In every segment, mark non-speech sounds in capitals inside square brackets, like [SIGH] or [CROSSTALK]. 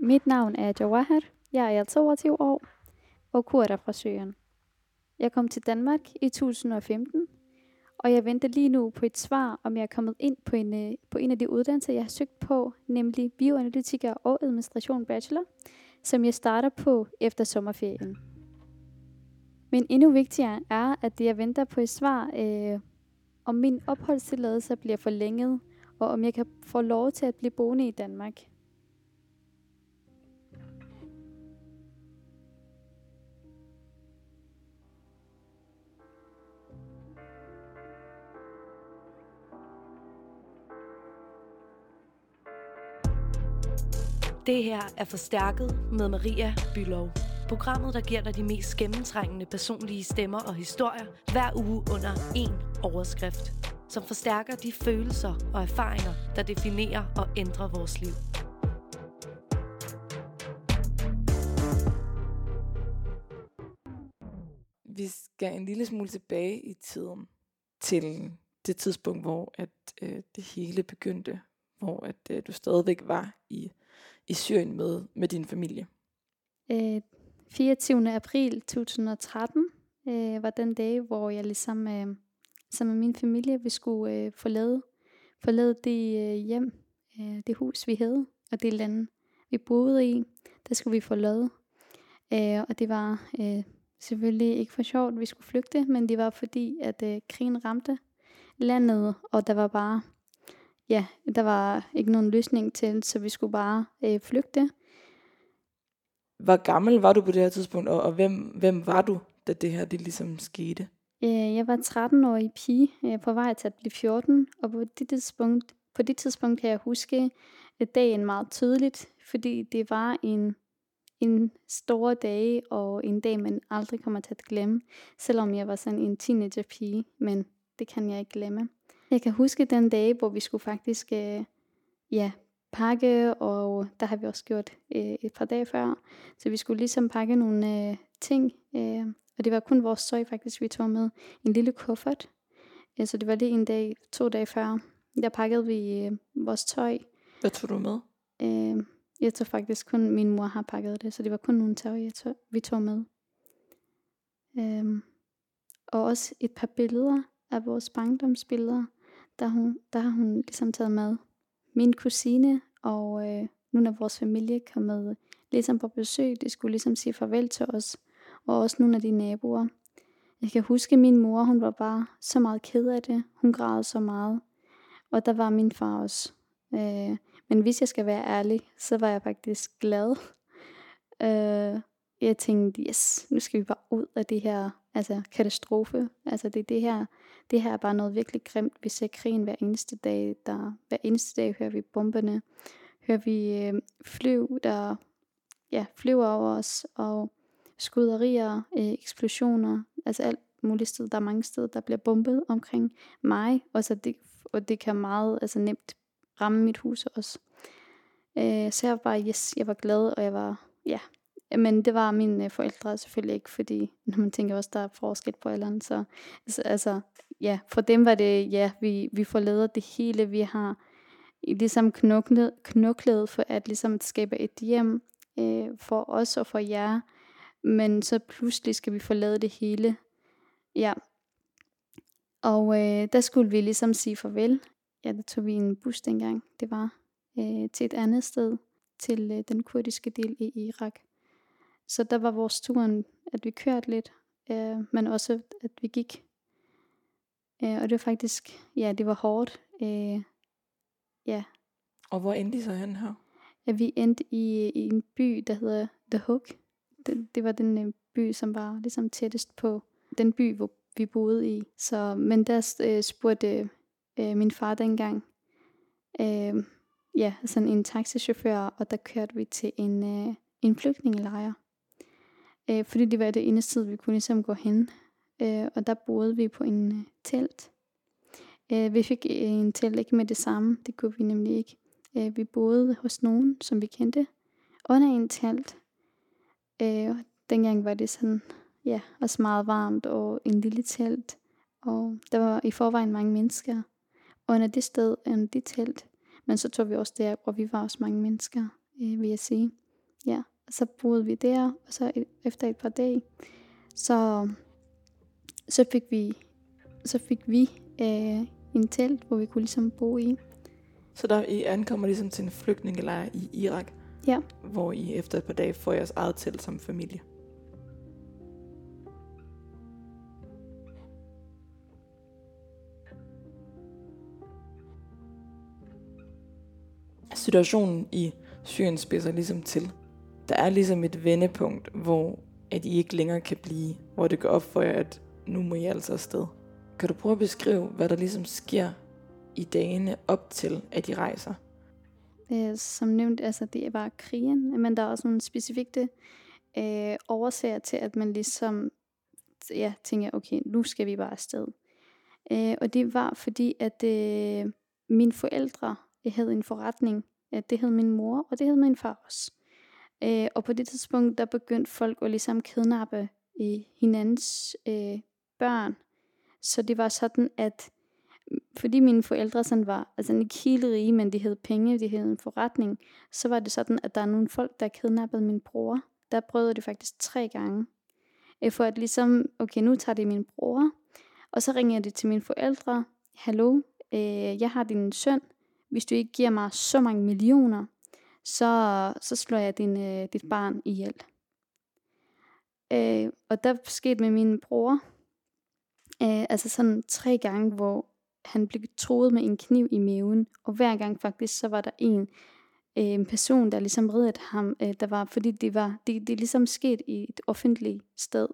Mit navn er Jawahar. Jeg er 22 år og kurder fra Syrien. Jeg kom til Danmark i 2015, og jeg venter lige nu på et svar, om jeg er kommet ind på en, øh, på en af de uddannelser, jeg har søgt på, nemlig bioanalytiker og administration bachelor, som jeg starter på efter sommerferien. Men endnu vigtigere er, at jeg venter på et svar, øh, om min opholdstilladelse bliver forlænget, og om jeg kan få lov til at blive boende i Danmark. Det her er Forstærket med Maria Bylov. Programmet, der giver dig de mest gennemtrængende personlige stemmer og historier hver uge under én overskrift. Som forstærker de følelser og erfaringer, der definerer og ændrer vores liv. Vi skal en lille smule tilbage i tiden til det tidspunkt, hvor at øh, det hele begyndte, hvor at øh, du stadigvæk var i i Syrien med, med din familie? Øh, 24. april 2013 øh, var den dag, hvor jeg ligesom øh, sammen med min familie, vi skulle øh, forlade, forlade det øh, hjem, øh, det hus vi havde, og det land vi boede i, der skulle vi forlade. Øh, og det var øh, selvfølgelig ikke for sjovt, vi skulle flygte, men det var fordi, at øh, krigen ramte landet, og der var bare ja, der var ikke nogen løsning til, så vi skulle bare øh, flygte. Hvor gammel var du på det her tidspunkt, og, og hvem, hvem var du, da det her det ligesom skete? Øh, jeg var 13-årig pige, øh, på vej til at blive 14, og på det tidspunkt, på det tidspunkt kan jeg huske dagen meget tydeligt, fordi det var en, en stor dag, og en dag, man aldrig kommer til at glemme, selvom jeg var sådan en teenager pige, men det kan jeg ikke glemme. Jeg kan huske den dag, hvor vi skulle faktisk øh, ja, pakke, og der har vi også gjort øh, et par dage før. Så vi skulle ligesom pakke nogle øh, ting, øh, og det var kun vores tøj faktisk, vi tog med. En lille kuffert. Ja, så det var lige en dag, to dage før. Der pakkede vi øh, vores tøj. Hvad tog du med? Øh, jeg tror faktisk kun, min mor har pakket det, så det var kun nogle tøj, jeg tog, vi tog med. Øh, og også et par billeder af vores barndomsbilleder der, hun, der har hun ligesom taget med min kusine og øh, nogle af vores familie kommet ligesom på besøg. De skulle ligesom sige farvel til os, og også nogle af de naboer. Jeg kan huske min mor, hun var bare så meget ked af det. Hun græd så meget. Og der var min far også. Øh, men hvis jeg skal være ærlig, så var jeg faktisk glad. Øh, jeg tænkte, yes, nu skal vi bare ud af det her altså katastrofe. Altså det, det, her, det her er bare noget virkelig grimt. Vi ser krigen hver eneste dag. Der, hver eneste dag hører vi bomberne. Hører vi øh, flyv, der ja, flyver over os. Og skuderier, øh, eksplosioner. Altså alt muligt sted. Der er mange steder, der bliver bombet omkring mig. Og, så det, og det kan meget altså nemt ramme mit hus også. Øh, så jeg var bare, yes, jeg var glad, og jeg var, ja, men det var mine øh, forældre selvfølgelig ikke, fordi [LAUGHS] når man tænker også, der er forskel på alderen, så altså, altså ja, for dem var det, ja, vi, vi forlader det hele, vi har ligesom knoklet, knoklet for at ligesom skabe et hjem øh, for os og for jer, men så pludselig skal vi forlade det hele, ja. Og øh, der skulle vi ligesom sige farvel. Ja, der tog vi en bus dengang, det var øh, til et andet sted, til øh, den kurdiske del i Irak. Så der var vores turen, at vi kørte lidt, øh, men også at vi gik. Øh, og det var faktisk, ja, det var hårdt. Øh, ja. Og hvor endte I så hen her? Ja, vi endte i, i en by, der hedder The Hook. Det, det var den øh, by, som var ligesom tættest på den by, hvor vi boede i. Så, men der øh, spurgte øh, min far dengang, øh, ja, sådan en taxichauffør, og der kørte vi til en, øh, en flygtningelejr. Øh, fordi det var det eneste sted, vi kunne ligesom gå hen. Øh, og der boede vi på en øh, telt. Øh, vi fik øh, en telt ikke med det samme, det kunne vi nemlig ikke. Øh, vi boede hos nogen, som vi kendte, under en telt. Øh, og dengang var det sådan, ja, også meget varmt og en lille telt. Og der var i forvejen mange mennesker under det sted, under det telt. Men så tog vi også der, hvor vi var også mange mennesker, øh, vil jeg sige. ja, så boede vi der, og så et, efter et par dage, så, så fik vi, så fik vi øh, en telt, hvor vi kunne ligesom bo i. Så der I ankommer ligesom til en flygtningelejr i Irak, Ja. hvor I efter et par dage får jeres eget telt som familie. Situationen i Syrien spidser ligesom til. Der er ligesom et vendepunkt, hvor at I ikke længere kan blive, hvor det går op for jer, at nu må I altså afsted. Kan du prøve at beskrive, hvad der ligesom sker i dagene op til, at I rejser? Øh, som nævnt, altså det var krigen, men der er også nogle specifikke øh, årsager til, at man ligesom ja, tænker, okay, nu skal vi bare afsted. Øh, og det var fordi, at øh, mine forældre havde en forretning. Ja, det hed min mor, og det hed min far også. Øh, og på det tidspunkt, der begyndte folk at ligesom kidnappe øh, hinandens øh, børn. Så det var sådan, at mm, fordi mine forældre sådan var altså ikke helt rige, men de havde penge, de havde en forretning, så var det sådan, at der er nogle folk, der kidnappede min bror. Der prøvede det faktisk tre gange. Øh, For at ligesom, okay, nu tager de min bror, og så ringer de til mine forældre. Hallo, øh, jeg har din søn. Hvis du ikke giver mig så mange millioner, så, så slår jeg din, øh, dit barn ihjel. Øh, og der skete med min bror, øh, altså sådan tre gange, hvor han blev troet med en kniv i maven, og hver gang faktisk, så var der en, øh, en person, der ligesom reddede ham, øh, der var, fordi det var, det, det ligesom sket i et offentligt sted,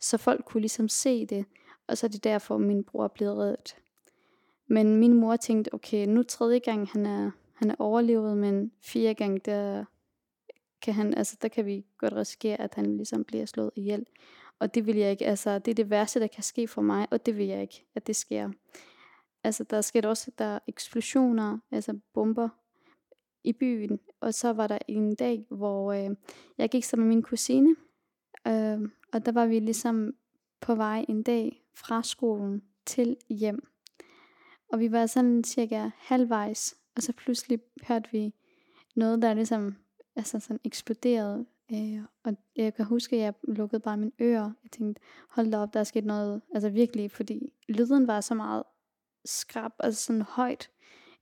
så folk kunne ligesom se det, og så er det derfor, min bror blev reddet. Men min mor tænkte, okay, nu tredje gang, han er, han er overlevet, men fire gange, der kan han, altså der kan vi godt risikere, at han ligesom bliver slået ihjel. Og det vil jeg ikke, altså det er det værste, der kan ske for mig, og det vil jeg ikke, at det sker. Altså der skete også, der er eksplosioner, altså bomber i byen, og så var der en dag, hvor øh, jeg gik sammen med min kusine, øh, og der var vi ligesom på vej en dag fra skolen til hjem. Og vi var sådan cirka halvvejs, og så pludselig hørte vi noget, der ligesom altså sådan eksploderede. Øh, og jeg kan huske, at jeg lukkede bare mine ører. Jeg tænkte, hold da op, der er sket noget. Altså virkelig, fordi lyden var så meget skrab, altså sådan højt.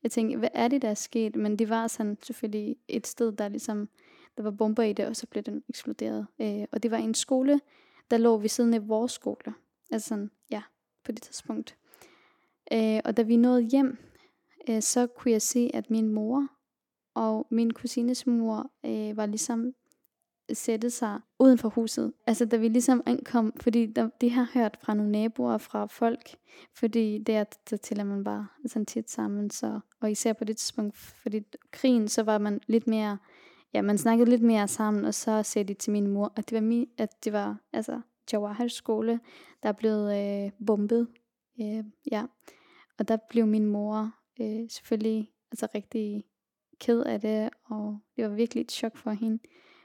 Jeg tænkte, hvad er det, der er sket? Men det var sådan selvfølgelig et sted, der ligesom, der var bomber i det, og så blev den eksploderet. Øh, og det var en skole, der lå ved siden af vores skole. Altså sådan, ja, på det tidspunkt. Øh, og da vi nåede hjem, øh, så kunne jeg se, at min mor og min kusines mor øh, var ligesom sætte sig uden for huset. Altså da vi ligesom ankom, fordi der, de har hørt fra nogle naboer, fra folk, fordi der, der tæller man bare sådan tit sammen, så, og især på det tidspunkt, fordi krigen, så var man lidt mere, ja, man snakkede lidt mere sammen, og så sagde de til min mor, at det var, mi, at det var altså, Jawahar skole, der blev øh, bombet. Øh, ja. Og der blev min mor øh, selvfølgelig altså rigtig ked af det, og det var virkelig et chok for hende.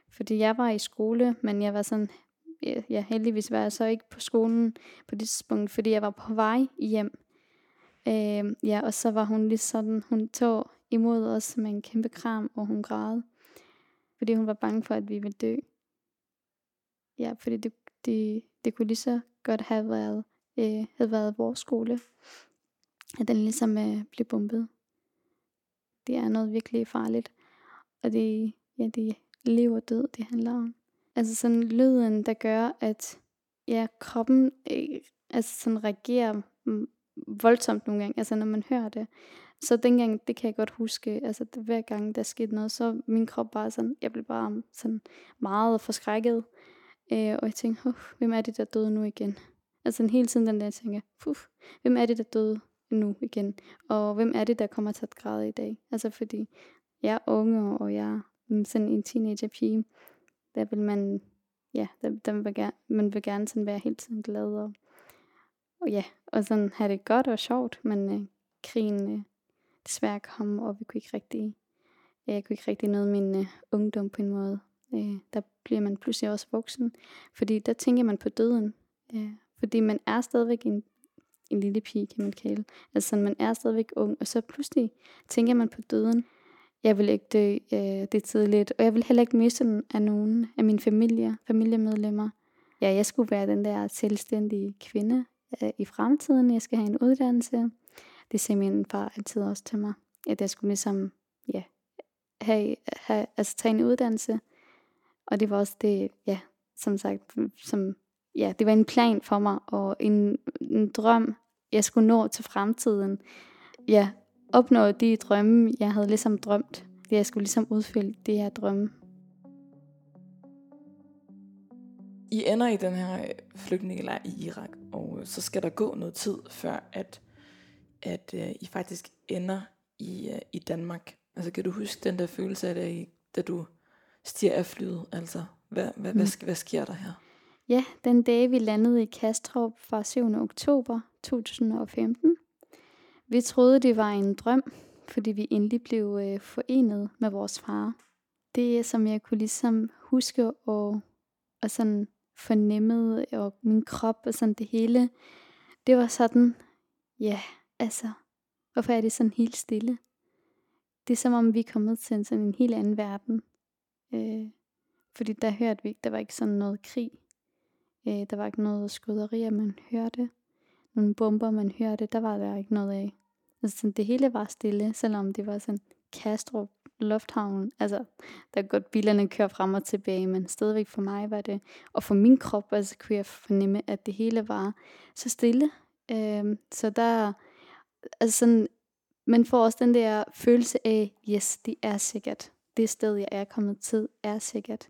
Fordi jeg var i skole, men jeg var sådan, ja, heldigvis var jeg så ikke på skolen på det tidspunkt, fordi jeg var på vej hjem. Øh, ja, og så var hun lige sådan, hun tog imod os med en kæmpe kram, og hun græd. Fordi hun var bange for, at vi ville dø. Ja, fordi det, det, det kunne lige så godt have været, øh, have været vores skole. At den ligesom øh, blev bombet. Det er noget virkelig farligt. Og det, ja, det er liv og død, det handler om. Altså sådan lyden, der gør, at ja, kroppen øh, altså sådan reagerer voldsomt nogle gange, altså når man hører det. Så dengang, det kan jeg godt huske, altså det, hver gang der skete noget, så min krop bare sådan, jeg blev bare sådan meget forskrækket. Øh, og jeg tænkte, hvem er det, der døde nu igen? Altså hele tiden den der, jeg tænker, hvem er det, der døde nu igen? Og hvem er det, der kommer til at græde i dag? Altså fordi jeg er unge, og jeg er sådan en teenager pige. Der vil man, ja, der, der vil gerne, man vil gerne sådan være hele tiden glad og, og ja, og sådan have det godt og sjovt, men øh, krigen øh, desværre kom, og vi kunne ikke rigtig, jeg kunne ikke rigtig noget min øh, ungdom på en måde. Øh, der bliver man pludselig også voksen, fordi der tænker man på døden, øh, fordi man er stadigvæk en, en lille pige, kan man kalde. Altså sådan, man er stadigvæk ung, og så pludselig tænker man på døden. jeg vil ikke dø øh, det tidligt, og jeg vil heller ikke miste den af nogen af mine familie, familiemedlemmer. Ja, jeg skulle være den der selvstændige kvinde øh, i fremtiden. Jeg skal have en uddannelse. Det sagde min far altid også til mig, at jeg skulle ligesom, ja, have, have, altså tage en uddannelse. Og det var også det, ja, som sagt, som, ja, det var en plan for mig, og en, en drøm, jeg skulle nå til fremtiden. Ja, opnå de drømme, jeg havde ligesom drømt. Det jeg skulle ligesom udfylde de her drømme. I ender i den her flygtningelejr i Irak, og så skal der gå noget tid, før at, at uh, I faktisk ender i, uh, i Danmark. Altså kan du huske den der følelse af det, da du stiger af flyet? Altså, hvad, hvad, mm. hvad, hvad sker der her? Ja, den dag vi landede i Kastrup fra 7. oktober 2015. Vi troede, det var en drøm, fordi vi endelig blev øh, forenet med vores far. Det, som jeg kunne ligesom huske og, og sådan fornemmede, og min krop og sådan det hele, det var sådan, ja, altså, hvorfor er det sådan helt stille? Det er som om, vi er kommet til sådan en helt anden verden. Øh, fordi der hørte vi ikke, der var ikke sådan noget krig. Øh, der var ikke noget skuderier, man hørte. Nogle bomber, man hørte, der var der ikke noget af. Altså sådan, det hele var stille, selvom det var sådan Kastrup Lufthavn. Altså, der godt bilerne kører frem og tilbage, men stadigvæk for mig var det, og for min krop, altså kunne jeg fornemme, at det hele var så stille. Øh, så der, altså sådan, man får også den der følelse af, yes, det er sikkert. Det sted, jeg er kommet til, er sikkert.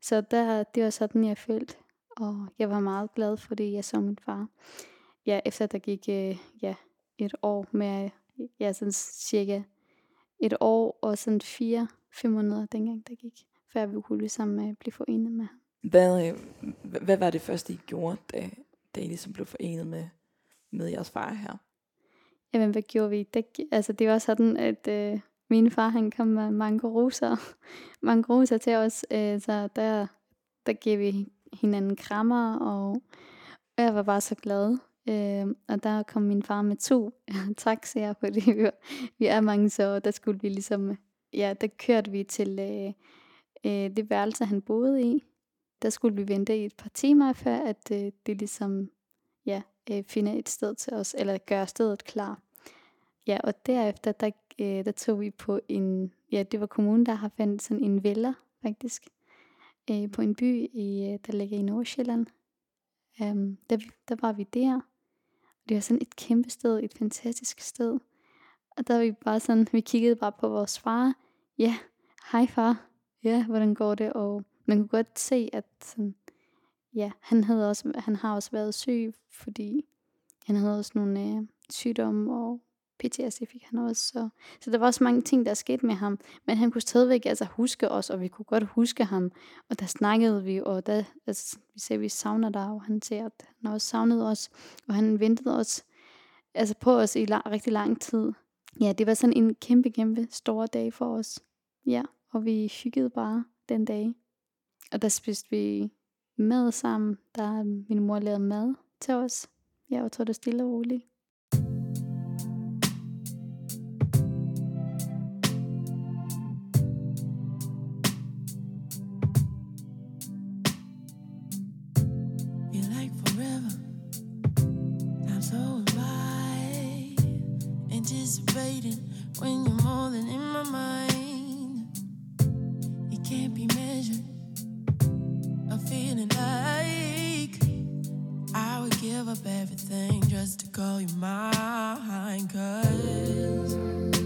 Så der, det var sådan, jeg følte. Og jeg var meget glad for det, jeg så min far. Ja, efter der gik øh, ja, et år med, ja, sådan cirka et år og sådan fire, fem måneder dengang, der gik, før vi kunne ligesom øh, blive forenet med ham. Hvad, øh, hvad var det første, I gjorde, da, da I ligesom blev forenet med, med jeres far her? Jamen, hvad gjorde vi? Det, altså, det var sådan, at øh, min far, han kom med mange roser, [LAUGHS] mange roser til os, øh, så der, der gav vi hinanden krammer, og jeg var bare så glad. Øh, og der kom min far med to [LAUGHS] taxaer, fordi vi, var, vi er mange, så der skulle vi ligesom, ja, der kørte vi til øh, øh, det værelse, han boede i. Der skulle vi vente i et par timer, før at øh, det ligesom, ja, øh, finder et sted til os, eller gør stedet klar. Ja, og derefter, der, øh, der tog vi på en, ja, det var kommunen, der har fandt sådan en villa, faktisk, øh, på en by, i, øh, der ligger i Nordsjælland. Um, der, der var vi der. Det var sådan et kæmpe sted, et fantastisk sted. Og der var vi bare sådan, vi kiggede bare på vores far. Ja, hej far. Ja, hvordan går det? Og man kunne godt se, at sådan, ja, han, havde også, han har også været syg, fordi han havde også nogle øh, sygdomme og PTSD fik han også. Så, så der var også mange ting, der skete med ham. Men han kunne stadigvæk altså huske os, og vi kunne godt huske ham. Og der snakkede vi, og der, altså, vi sagde, at vi savner dig, og han sagde, at han også savnede os. Og han ventede os, altså på os i lang, rigtig lang tid. Ja, det var sådan en kæmpe, kæmpe stor dag for os. Ja, og vi hyggede bare den dag. Og der spiste vi mad sammen. Der min mor lavede mad til os. Ja, og trådt stille og roligt. anticipating when you're more than in my mind. It can't be measured. I'm feeling like I would give up everything just to call you mine. Cause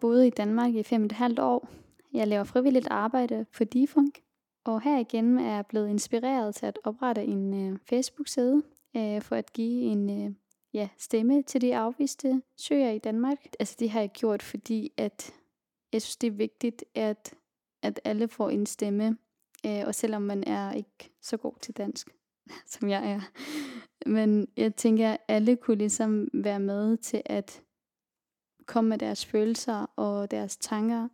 boet i Danmark i fem og et halvt år. Jeg laver frivilligt arbejde for Difunk, og her igen er jeg blevet inspireret til at oprette en øh, Facebook-side øh, for at give en øh, ja, stemme til de afviste søger i Danmark. Altså det har jeg gjort, fordi at jeg synes, det er vigtigt, at, at alle får en stemme, øh, og selvom man er ikke så god til dansk, [LAUGHS] som jeg er. Men jeg tænker, at alle kunne ligesom være med til at komme med deres følelser og deres tanker,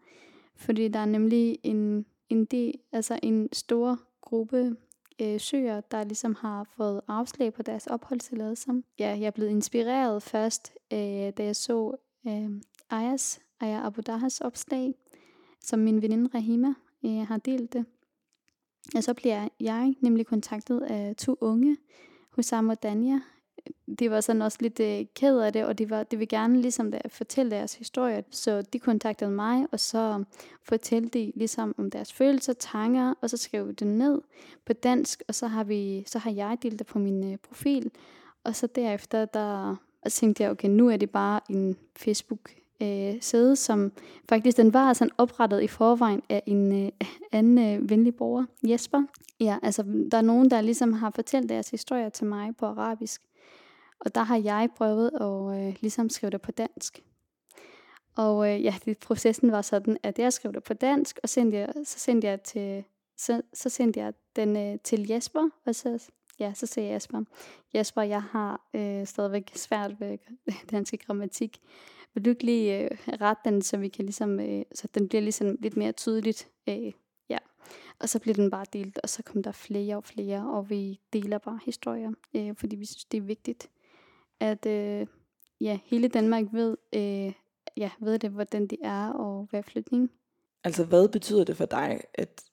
fordi der er nemlig en, en, del, altså en stor gruppe øh, søger, der ligesom har fået afslag på deres opholdstilladelse. Ja, jeg er blevet inspireret først, øh, da jeg så øh, Ayas, Aya Abu Dahas opslag, som min veninde Rahima øh, har delt det. Og så bliver jeg nemlig kontaktet af to unge, Husam og Dania. De var sådan også lidt øh, ked af det, og de, var, de ville gerne ligesom der, fortælle deres historie. Så de kontaktede mig, og så fortalte de ligesom om deres følelser, tanker, og så skrev vi det ned på dansk, og så har, vi, så har jeg delt det på min øh, profil. Og så derefter, der og tænkte jeg, okay, nu er det bare en Facebook øh, side, som faktisk den var sådan oprettet i forvejen af en øh, anden øh, venlig borger, Jesper. Ja, altså der er nogen, der ligesom har fortalt deres historier til mig på arabisk. Og der har jeg prøvet at øh, ligesom skrive det på dansk. Og øh, ja, det, processen var sådan, at jeg skrev det på dansk, og sendte jeg, så sendte jeg til så, så sendte jeg den øh, til Jesper, og så, ja, så sagde Jesper, Jesper, jeg har øh, stadigvæk svært ved [LAUGHS] dansk grammatik vil du ikke lige øh, rette den, så vi kan ligesom, øh, så den bliver ligesom lidt mere tydeligt. Øh, ja. Og så bliver den bare delt, og så kommer der flere og flere, og vi deler bare historier, øh, fordi vi synes, det er vigtigt, at øh, ja, hele Danmark ved, øh, ja, ved det, hvordan det er at være flytning. Altså, hvad betyder det for dig, at,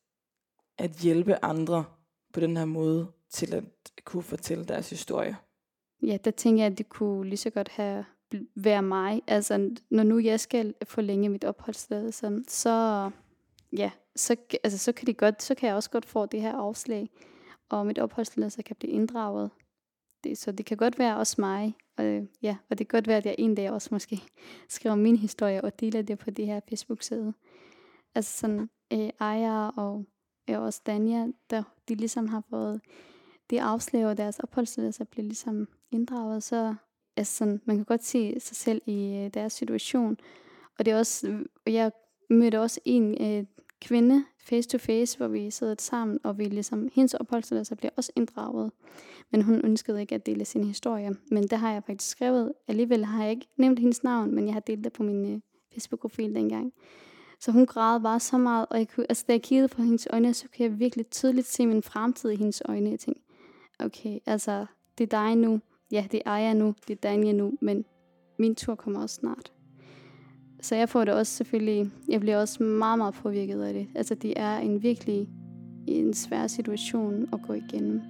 at hjælpe andre på den her måde til at kunne fortælle deres historie? Ja, der tænker jeg, at det kunne lige så godt have være mig. Altså, når nu jeg skal forlænge mit opholdstilladelse, så, ja, så, altså, så, kan de godt, så kan jeg også godt få det her afslag, og mit opholdstilladelse kan blive inddraget. Det, så det kan godt være også mig, og, ja, og det kan godt være, at jeg en dag også måske [LAUGHS] skriver min historie og deler det på det her Facebook-side. Altså sådan, øh, Aya og øh, også Dania, der de ligesom har fået det afslag, og deres opholdstilladelse bliver ligesom inddraget, så altså sådan, man kan godt se sig selv i øh, deres situation. Og det er også, øh, jeg mødte også en øh, kvinde face to face, hvor vi sidder sammen, og vi ligesom, hendes opholdstilladelse bliver også inddraget. Men hun ønskede ikke at dele sin historie. Men det har jeg faktisk skrevet. Alligevel har jeg ikke nævnt hendes navn, men jeg har delt det på min øh, Facebook-profil dengang. Så hun græd bare så meget, og jeg kunne, altså, da jeg kiggede på hendes øjne, så kunne jeg virkelig tydeligt se min fremtid i hendes øjne. Jeg tænkte, okay, altså, det er dig nu ja, det er jeg nu, det er Daniel nu, men min tur kommer også snart. Så jeg får det også selvfølgelig, jeg bliver også meget, meget påvirket af det. Altså det er en virkelig en svær situation at gå igennem.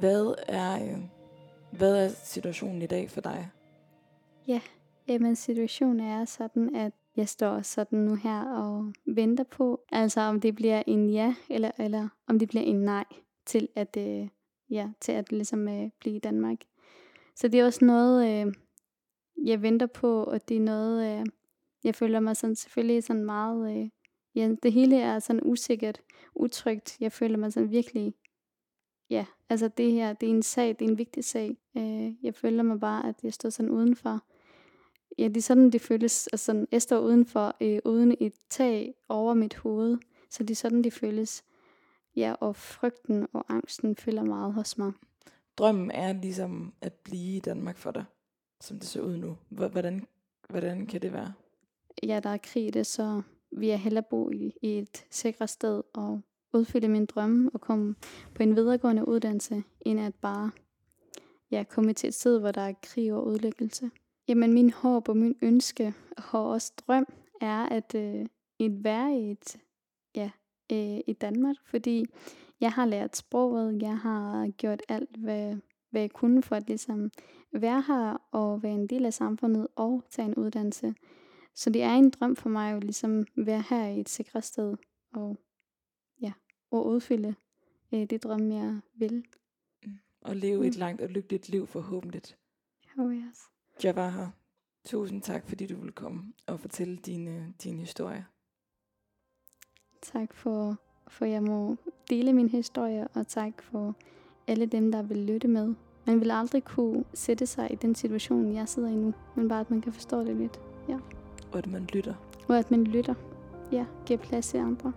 Hvad er, øh, hvad er situationen i dag for dig? Ja, jamen situationen er sådan, at jeg står sådan nu her og venter på, altså om det bliver en ja, eller, eller om det bliver en nej til at, øh, ja, til at ligesom øh, blive i Danmark. Så det er også noget, øh, jeg venter på, og det er noget, øh, jeg føler mig sådan selvfølgelig sådan meget, øh, ja, det hele er sådan usikkert, utrygt. Jeg føler mig sådan virkelig, ja, altså det her, det er en sag, det er en vigtig sag. Øh, jeg føler mig bare, at jeg står sådan udenfor. Ja, det er sådan, det føles, altså sådan, jeg står udenfor, øh, uden et tag over mit hoved. Så det er sådan, det føles. Ja, og frygten og angsten fylder meget hos mig. Drømmen er ligesom at blive i Danmark for dig, som det ser ud nu. Hvordan, hvordan kan det være? Ja, der er krig i det, så vil jeg hellere bo i, i et sikkert sted og udfylde min drømme og komme på en videregående uddannelse, end at bare ja, komme til et sted, hvor der er krig og udlæggelse. Jamen min håb og min ønske og også drøm er at, øh, at være i, et, ja, øh, i Danmark, fordi jeg har lært sproget, jeg har gjort alt, hvad, hvad jeg kunne for at ligesom være her og være en del af samfundet og tage en uddannelse. Så det er en drøm for mig at ligesom være her i et sikkert sted og, og udfylde øh, det drøm, jeg vil. Og leve et Mm. langt og lykkeligt liv forhåbentlig. Oh yes. Jeg var her. Tusind tak, fordi du ville komme og fortælle din, øh, din historie. Tak for, for jeg må dele min historie, og tak for alle dem, der vil lytte med. Man vil aldrig kunne sætte sig i den situation, jeg sidder i nu, men bare at man kan forstå det lidt. Og at man lytter. Og at man lytter. Ja, giver plads til andre.